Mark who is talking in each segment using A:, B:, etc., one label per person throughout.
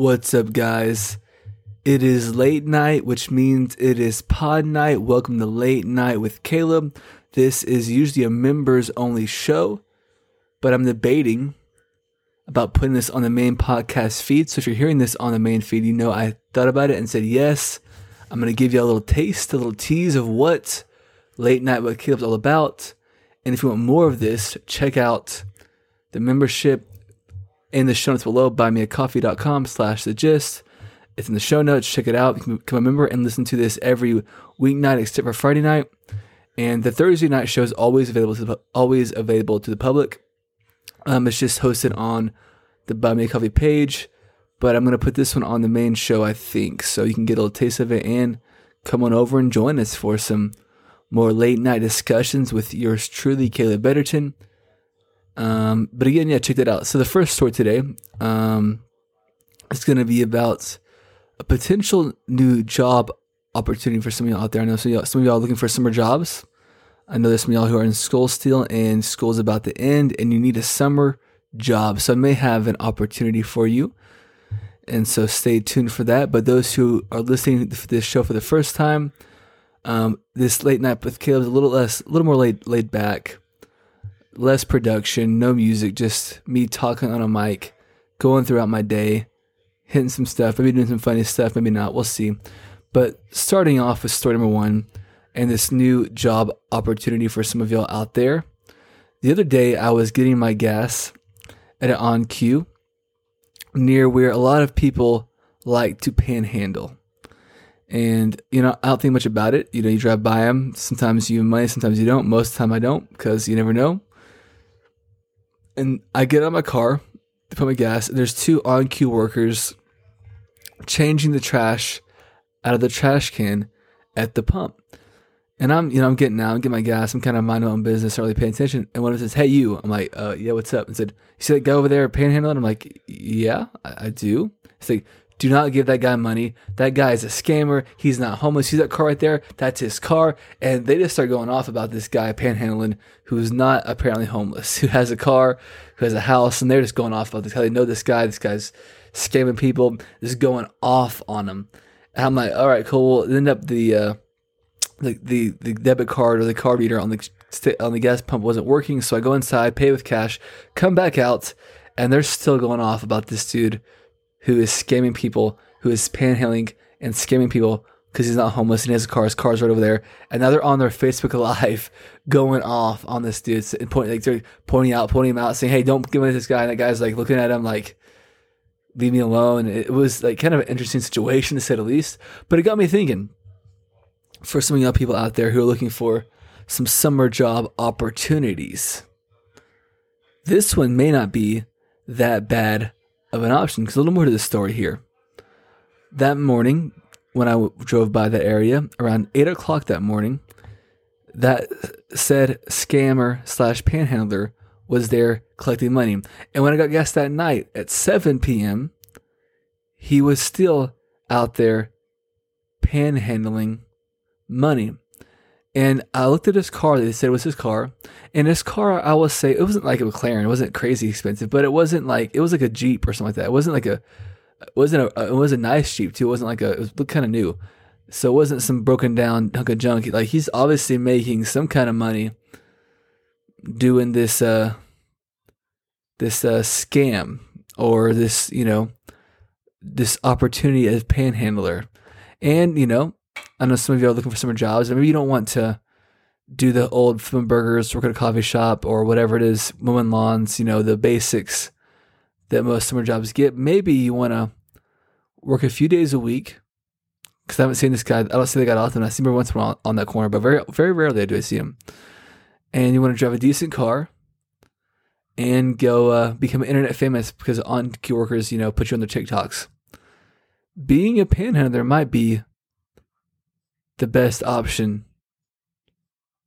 A: What's up, guys? It is late night, which means it is pod night. Welcome to Late Night with Caleb. This is usually a members only show, but I'm debating about putting this on the main podcast feed. So if you're hearing this on the main feed, you know I thought about it and said yes. I'm going to give you a little taste, a little tease of what Late Night with Caleb's all about. And if you want more of this, check out the membership in the show notes below, buymeacoffee.com slash the gist. It's in the show notes. Check it out. Become a member and listen to this every weeknight except for Friday night. And the Thursday night show is always available to the, always available to the public. Um, it's just hosted on the Buy Me a Coffee page, but I'm gonna put this one on the main show, I think, so you can get a little taste of it and come on over and join us for some more late night discussions with yours truly, Caleb Betterton. Um, but again, yeah, check that out. So the first story today um, is going to be about a potential new job opportunity for some of y'all out there. I know some of y'all, some of y'all are looking for summer jobs. I know there's some of y'all who are in school still, and school's about to end, and you need a summer job. So I may have an opportunity for you. And so stay tuned for that. But those who are listening to this show for the first time, um, this late night with Caleb is a little less, a little more laid laid back less production, no music, just me talking on a mic, going throughout my day, hitting some stuff, maybe doing some funny stuff, maybe not, we'll see. But starting off with story number one and this new job opportunity for some of y'all out there. The other day, I was getting my gas at an OnCue near where a lot of people like to panhandle. And, you know, I don't think much about it. You know, you drive by them. Sometimes you have money, sometimes you don't. Most of the time I don't because you never know. And I get out of my car to put my gas. And there's two OnCue workers changing the trash out of the trash can at the pump. And I'm, you know, I'm getting out, I'm getting my gas. I'm kind of minding my own business, not really paying attention. And one of them says, "Hey, you." I'm like, uh, "Yeah, what's up?" And said, "You see that guy over there panhandling?" I'm like, "Yeah, I, I do." It's like, "Do not give that guy money. That guy is a scammer. He's not homeless. See that car right there? That's his car." And they just start going off about this guy panhandling, who's not apparently homeless, who has a car, who has a house, and they're just going off about this. How they know this guy. This guy's scamming people. Just going off on him. And I'm like, "All right, cool." We'll end up the. Uh, the, the, the debit card or the card reader on the on the gas pump wasn't working, so I go inside, pay with cash, come back out, and they're still going off about this dude who is scamming people, who is panhandling and scamming people because he's not homeless and he has a car. His car's right over there, and now they're on their Facebook Live going off on this dude and pointing like they're pointing out, pointing him out, saying, "Hey, don't give me this guy." And that guy's like looking at him like, "Leave me alone." It was like kind of an interesting situation to say the least, but it got me thinking for some of young people out there who are looking for some summer job opportunities. This one may not be that bad of an option because a little more to the story here. That morning, when I w- drove by that area around eight o'clock that morning, that said scammer slash panhandler was there collecting money. And when I got gas that night at 7 p.m., he was still out there panhandling money. And I looked at his car. They said it was his car. And his car, I will say, it wasn't like a McLaren. It wasn't crazy expensive, but it wasn't like it was like a Jeep or something like that. It wasn't like a, it wasn't a, it was a nice Jeep too. It wasn't like a, it was looked kind of new. So it wasn't some broken down hunk of junk. Like he's obviously making some kind of money doing this, uh, this uh, scam or this, you know, this opportunity as panhandler. And you know, I know some of you are looking for summer jobs, and maybe you don't want to do the old flip burgers, work at a coffee shop, or whatever it is, mowing lawns, you know, the basics that most summer jobs get. Maybe you want to work a few days a week. Because I haven't seen this guy. I don't see the guy often. I see him once in a while on that corner, but very, very rarely do I see him. And you want to drive a decent car and go uh, become internet famous because OnCue workers, you know, put you on their TikToks. Being a panhandler might be the best option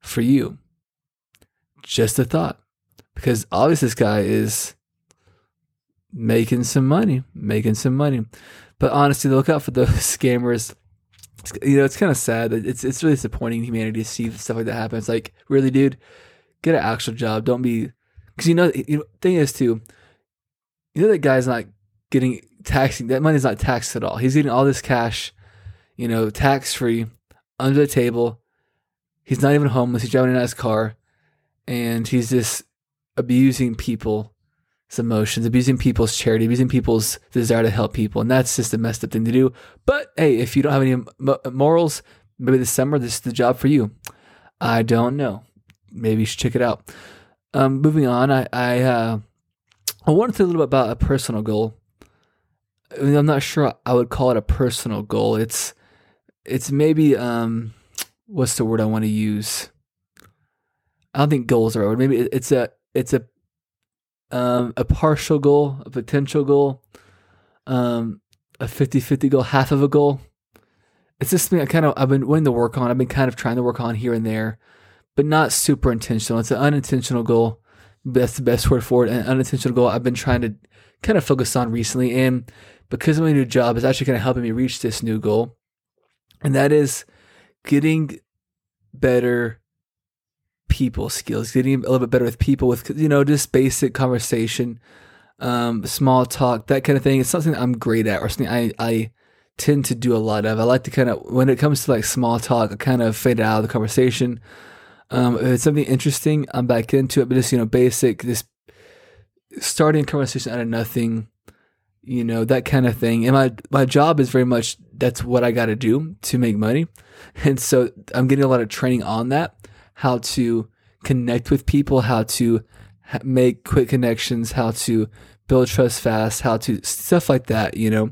A: for you. Just a thought. Because obviously this guy is making some money, making some money. But honestly, look out for those scammers. You know, it's kind of sad. It's it's really disappointing humanity to see stuff like that happen. It's like, really, dude, get an actual job. Don't be, because you know, you know, thing is too, you know that guy's not getting taxing that money's not taxed at all. He's getting all this cash, you know, tax free, under the table. He's not even homeless. He's driving a nice car, and he's just abusing people's emotions, abusing people's charity, abusing people's desire to help people, and that's just a messed up thing to do. But hey, if you don't have any morals, maybe this summer this is the job for you. I don't know. Maybe you should check it out. Um, moving on, I I, uh, I wanted to tell a little bit about a personal goal. I I'm not sure I would call it a personal goal. It's it's maybe um, what's the word I want to use? I don't think goals are. Maybe it's a it's a um, a partial goal, a potential goal, um, a 50-50 goal, half of a goal. It's just something I kind of I've been wanting to work on. I've been kind of trying to work on here and there, but not super intentional. It's an unintentional goal. That's the best word for it. An unintentional goal I've been trying to kind of focus on recently, and because of my new job, is actually kind of helping me reach this new goal, and that is getting better people skills, getting a little bit better with people, with you know just basic conversation, um, small talk, that kind of thing. It's something I'm great at, or something I I tend to do a lot of. I like to kind of when it comes to like small talk, I kind of fade out of the conversation. Um, if it's something interesting, I'm back into it. But just you know, basic, this starting conversation out of nothing, you know, that kind of thing. And my my job is very much that's what I got to do to make money, and so I'm getting a lot of training on that, how to connect with people, how to make quick connections, how to build trust fast, how to stuff like that, you know,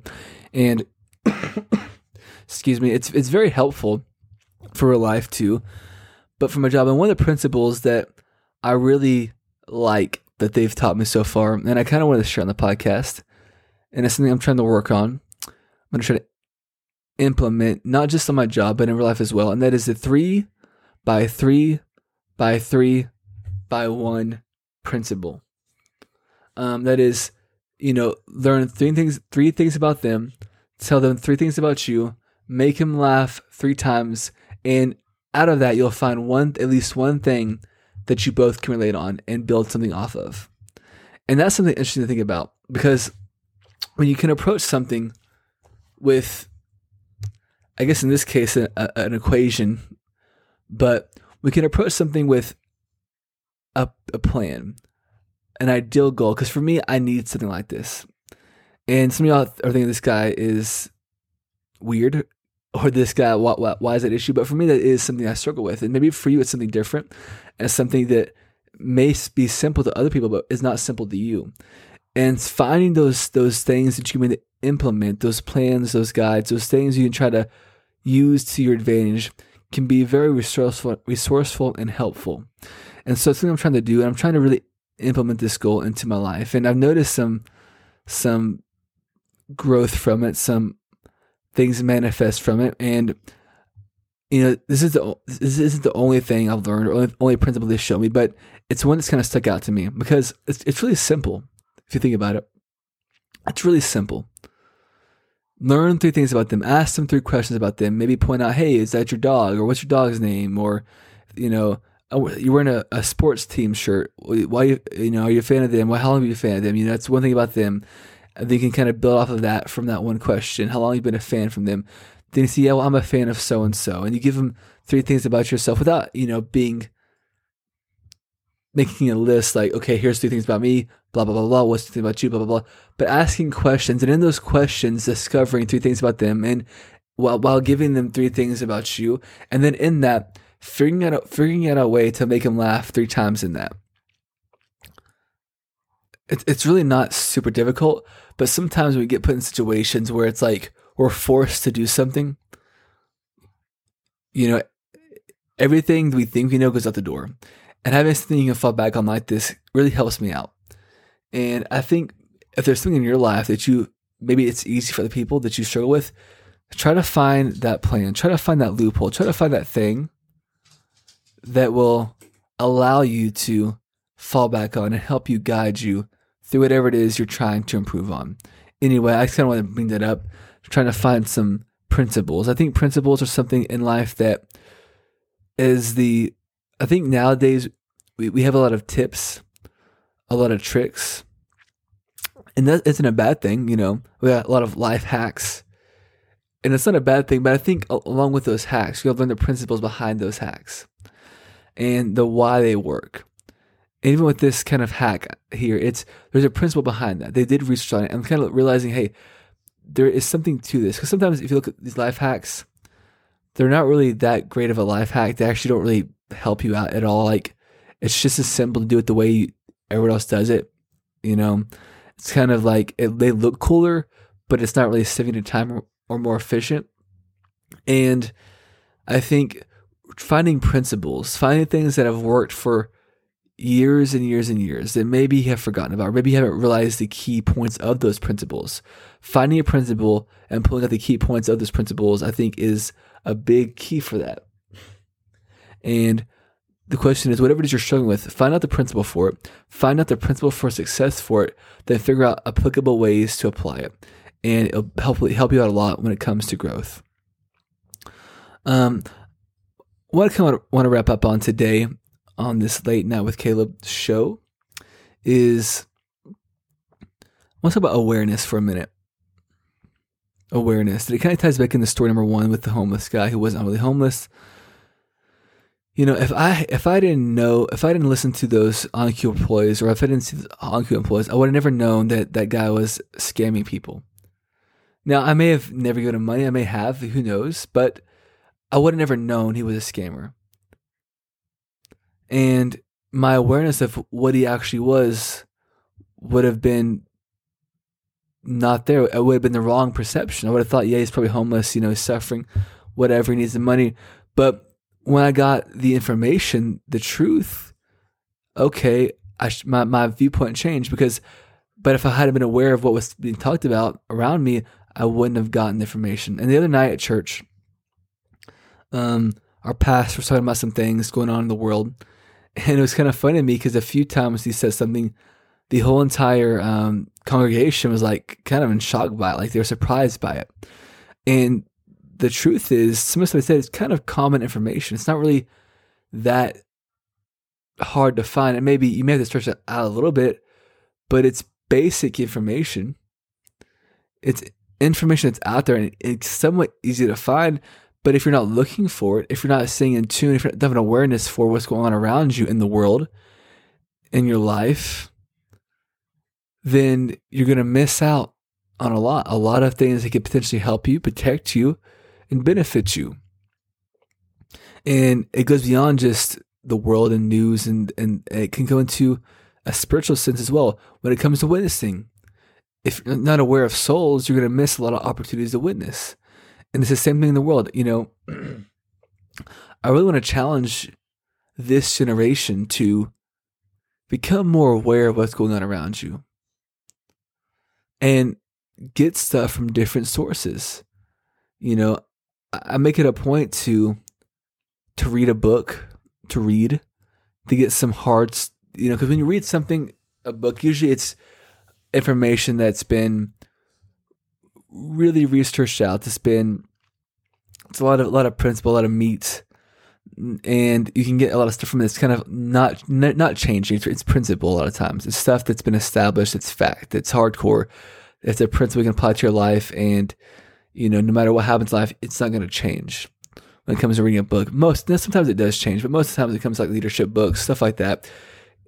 A: and excuse me, it's it's very helpful for real life too but for my job. And one of the principles that I really like that they've taught me so far, and I kind of want to share on the podcast, and it's something I'm trying to work on. I'm going to try to implement, not just on my job, but in real life as well. And that is the three by three by three by one principle. Um, that is, you know, learn three things, three things about them, tell them three things about you, make them laugh three times, and out of that, you'll find one, at least one thing that you both can relate on and build something off of. And that's something interesting to think about because when you can approach something with, I guess in this case, a, a, an equation, but we can approach something with a, a plan, an ideal goal. Because for me, I need something like this. And some of y'all are thinking this guy is weird or this guy, why, why, why is that issue? But for me, that is something I struggle with. And maybe for you, it's something different and something that may be simple to other people, but is not simple to you. And finding those those things that you can implement, those plans, those guides, those things you can try to use to your advantage can be very resourceful, resourceful and helpful. And so something I'm trying to do, and I'm trying to really implement this goal into my life. And I've noticed some some growth from it, some things manifest from it. And you know, this is the this isn't the only thing I've learned or only, only principle they show me, but it's one that's kind of stuck out to me because it's it's really simple if you think about it. It's really simple. Learn three things about them. Ask them three questions about them. Maybe point out, hey, is that your dog? Or what's your dog's name? Or, you know, oh, you're wearing a, a sports team shirt. Why, you, you know, are you a fan of them? Why, how long have you been a fan of them? You know, that's one thing about them. You can kind of build off of that from that one question. How long have you been a fan from them? Then you see, yeah, well, I'm a fan of so and so, and you give them three things about yourself without, you know, being making a list like, okay, here's three things about me, blah blah blah blah. What's the thing about you, blah blah blah. But asking questions, and in those questions, discovering three things about them, and while while giving them three things about you, and then in that, figuring out figuring out a way to make them laugh three times in that it's it's really not super difficult, but sometimes we get put in situations where it's like we're forced to do something. You know, everything we think we know goes out the door. And having something you can fall back on like this really helps me out. And I think if there's something in your life that you maybe it's easy for the people that you struggle with, try to find that plan, try to find that loophole, try to find that thing that will allow you to fall back on and help you guide you through whatever it is you're trying to improve on. Anyway, I kind of want to bring that up, trying to find some principles. I think principles are something in life that is the, I think nowadays we, we have a lot of tips, a lot of tricks, And that isn't a bad thing, you know. We got a lot of life hacks. And it's not a bad thing, but I think along with those hacks, you have to learn the principles behind those hacks and the why they work. And even with this kind of hack here, it's there's a principle behind that. They did research on it and kind of realizing, hey, there is something to this. Because sometimes if you look at these life hacks, they're not really that great of a life hack. They actually don't really help you out at all. Like it's just as simple to do it the way you, everyone else does it. You know, it's kind of like it, they look cooler, but it's not really saving the time or, or more efficient. And I think finding principles, finding things that have worked for years and years and years that maybe you have forgotten about, or maybe you haven't realized the key points of those principles. Finding a principle and pulling out the key points of those principles, I think, is a big key for that. And the question is whatever it is you're struggling with, find out the principle for it, find out the principle for success for it, then figure out applicable ways to apply it. And it'll help, help you out a lot when it comes to growth. Um, what I want to wrap up on today on this late night with Caleb show is I want to talk about awareness for a minute awareness. It kind of ties back in the story number one with the homeless guy who wasn't really homeless. You know, if I if I didn't know, if I didn't listen to those OnCue employees, or if I didn't see the OnCue employees, I would have never known that that guy was scamming people. Now, I may have never given him money. I may have, who knows? But I would have never known he was a scammer. And my awareness of what he actually was would have been not there. It would have been the wrong perception. I would have thought, yeah, he's probably homeless, you know, suffering, whatever, he needs the money. But when I got the information, the truth, okay, sh- my, my viewpoint changed because, but if I hadn't been aware of what was being talked about around me, I wouldn't have gotten the information. And the other night at church, um, our pastor was talking about some things going on in the world. And it was kind of funny to me because a few times he said something the whole entire um, congregation was like kind of in shock by it, like they were surprised by it. And the truth is, some of I said it's kind of common information. It's not really that hard to find. And maybe you may have to stretch it out a little bit, but it's basic information. It's information that's out there and it's somewhat easy to find. But if you're not looking for it, if you're not staying in tune, if you don't have an awareness for what's going on around you in the world, in your life, then you're going to miss out on a lot, a lot of things that could potentially help you, protect you, and benefit you. And it goes beyond just the world and news, and, and it can go into a spiritual sense as well. When it comes to witnessing, if you're not aware of souls, you're going to miss a lot of opportunities to witness. And it's the same thing in the world. You know, I really want to challenge this generation to become more aware of what's going on around you and get stuff from different sources. You know, I make it a point to to read a book, to read, to get some hard, you know, because when you read something, a book, usually it's information that's been really researched out. It's been it's a lot of a lot of principle, a lot of meat, and you can get a lot of stuff from. It's kind of not not changing. It's, it's principle a lot of times. It's stuff that's been established. It's fact. It's hardcore. It's a principle you can apply to your life, and you know, no matter what happens in life, it's not going to change. When it comes to reading a book, most sometimes it does change, but most of the times it comes like leadership books, stuff like that.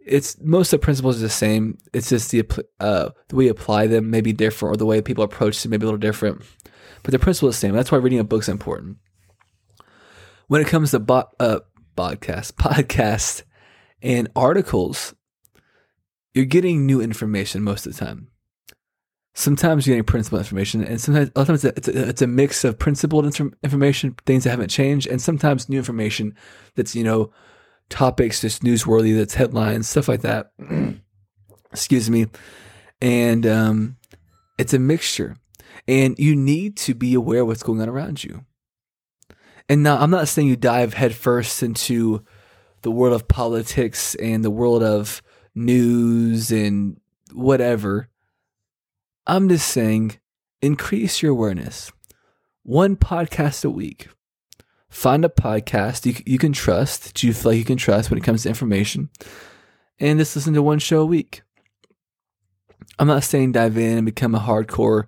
A: It's most of the principles are the same. It's just the uh, the way you apply them may be different, or the way people approach them may be a little different. But the principle is the same. That's why reading a book is important when it comes to bo- uh, podcast, podcast, and articles, you're getting new information most of the time. Sometimes you're getting principled information, and sometimes a lot of times it's a, it's a mix of principled information, things that haven't changed, and sometimes new information that's you know topics just newsworthy, that's headlines, stuff like that. Excuse me, and um, it's a mixture, and you need to be aware of what's going on around you. And now I'm not saying you dive headfirst into the world of politics and the world of news and whatever. I'm just saying increase your awareness. One podcast a week. Find a podcast you, you can trust, that you feel like you can trust when it comes to information, and just listen to one show a week. I'm not saying dive in and become a hardcore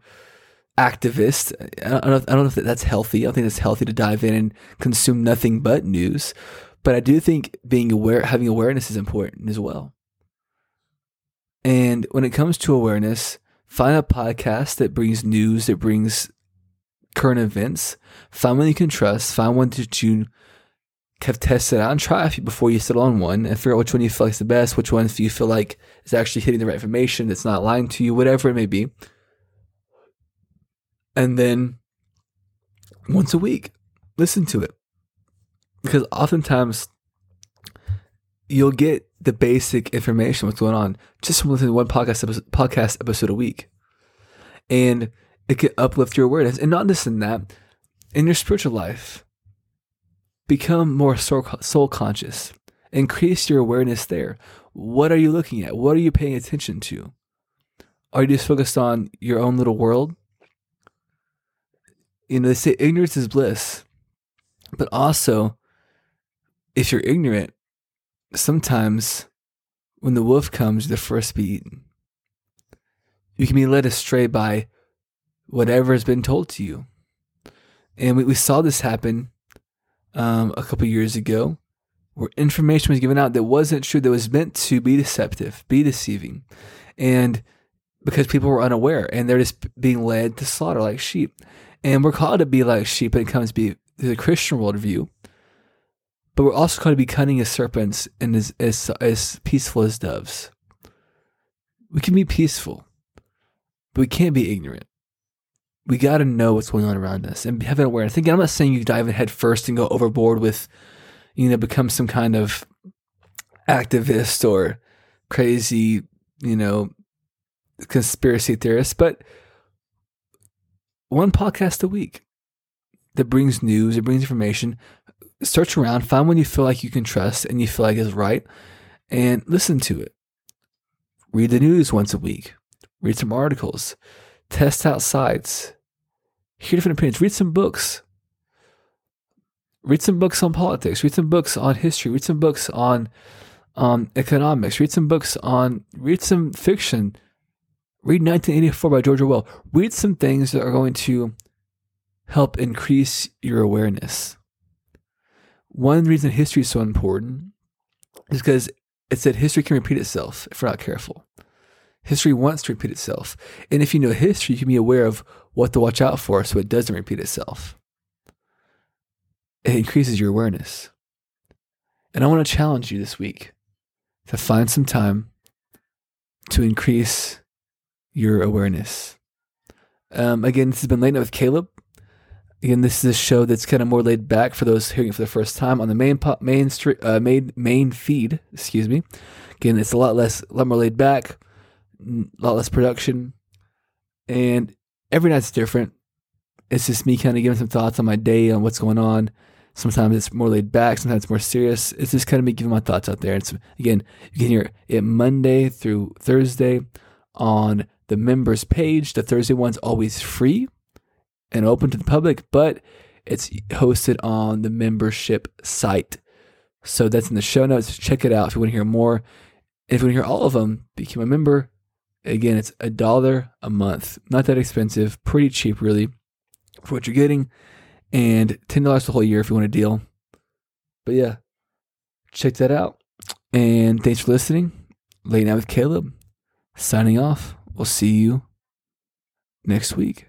A: activist. I don't, know if, I don't know if that's healthy. I don't think it's healthy to dive in and consume nothing but news. But I do think being aware, having awareness is important as well. And when it comes to awareness, find a podcast that brings news, that brings current events. Find one you can trust. Find one that you have tested out and try a few before you settle on one and figure out which one you feel like is the best, which one you feel like is actually hitting the right information, that's not lying to you, whatever it may be. And then once a week, listen to it. Because oftentimes you'll get the basic information what's going on just from listening to one podcast episode, podcast episode a week. And it can uplift your awareness. And not just in that, in your spiritual life Become more soul conscious. Increase your awareness there. What are you looking at? What are you paying attention to? Are you just focused on your own little world? You know, they say ignorance is bliss. But also, if you're ignorant, sometimes when the wolf comes, the first to be eaten. You can be led astray by whatever has been told to you. And we, we saw this happen um, a couple years ago where information was given out that wasn't true, that was meant to be deceptive, be deceiving. And because people were unaware and they're just being led to slaughter like sheep. And we're called to be like sheep when it comes to be the Christian worldview. But we're also called to be cunning as serpents and as, as, as peaceful as doves. We can be peaceful, but we can't be ignorant we got to know what's going on around us and have an awareness. Again, I'm not saying you dive in head first and go overboard with, you know, become some kind of activist or crazy, you know, conspiracy theorist, but one podcast a week that brings news, it brings information. Search around, find one you feel like you can trust and you feel like is right, and listen to it. Read the news once a week. Read some articles. Test out sites hear different opinions, read some books. Read some books on politics, read some books on history, read some books on um, economics, read some books on, read some fiction. Read 1984 by George Orwell. Read some things that are going to help increase your awareness. One reason history is so important is because it said history can repeat itself if we're not careful. History wants to repeat itself. And if you know history, you can be aware of what to watch out for so it doesn't repeat itself. It increases your awareness. And I want to challenge you this week to find some time to increase your awareness. Um, again, this has been Late Night with Caleb. Again, this is a show that's kind of more laid back for those hearing it for the first time on the main pop, main street, uh, main main feed. Excuse me. Again, it's a lot less, a lot more laid back, a lot less production, and every night's different. It's just me kind of giving some thoughts on my day, on what's going on. Sometimes it's more laid back, sometimes it's more serious. It's just kind of me giving my thoughts out there. It's again, you can hear it Monday through Thursday on the members page. The Thursday one's always free and open to the public, but it's hosted on the membership site. So that's in the show notes. Check it out if you want to hear more. If you want to hear all of them, become a member. Again, it's a dollar a month. Not that expensive, pretty cheap, really, for what you're getting. And $10 the whole year if you want a deal. But yeah, check that out. And thanks for listening. Late Night with Caleb, signing off. We'll see you next week.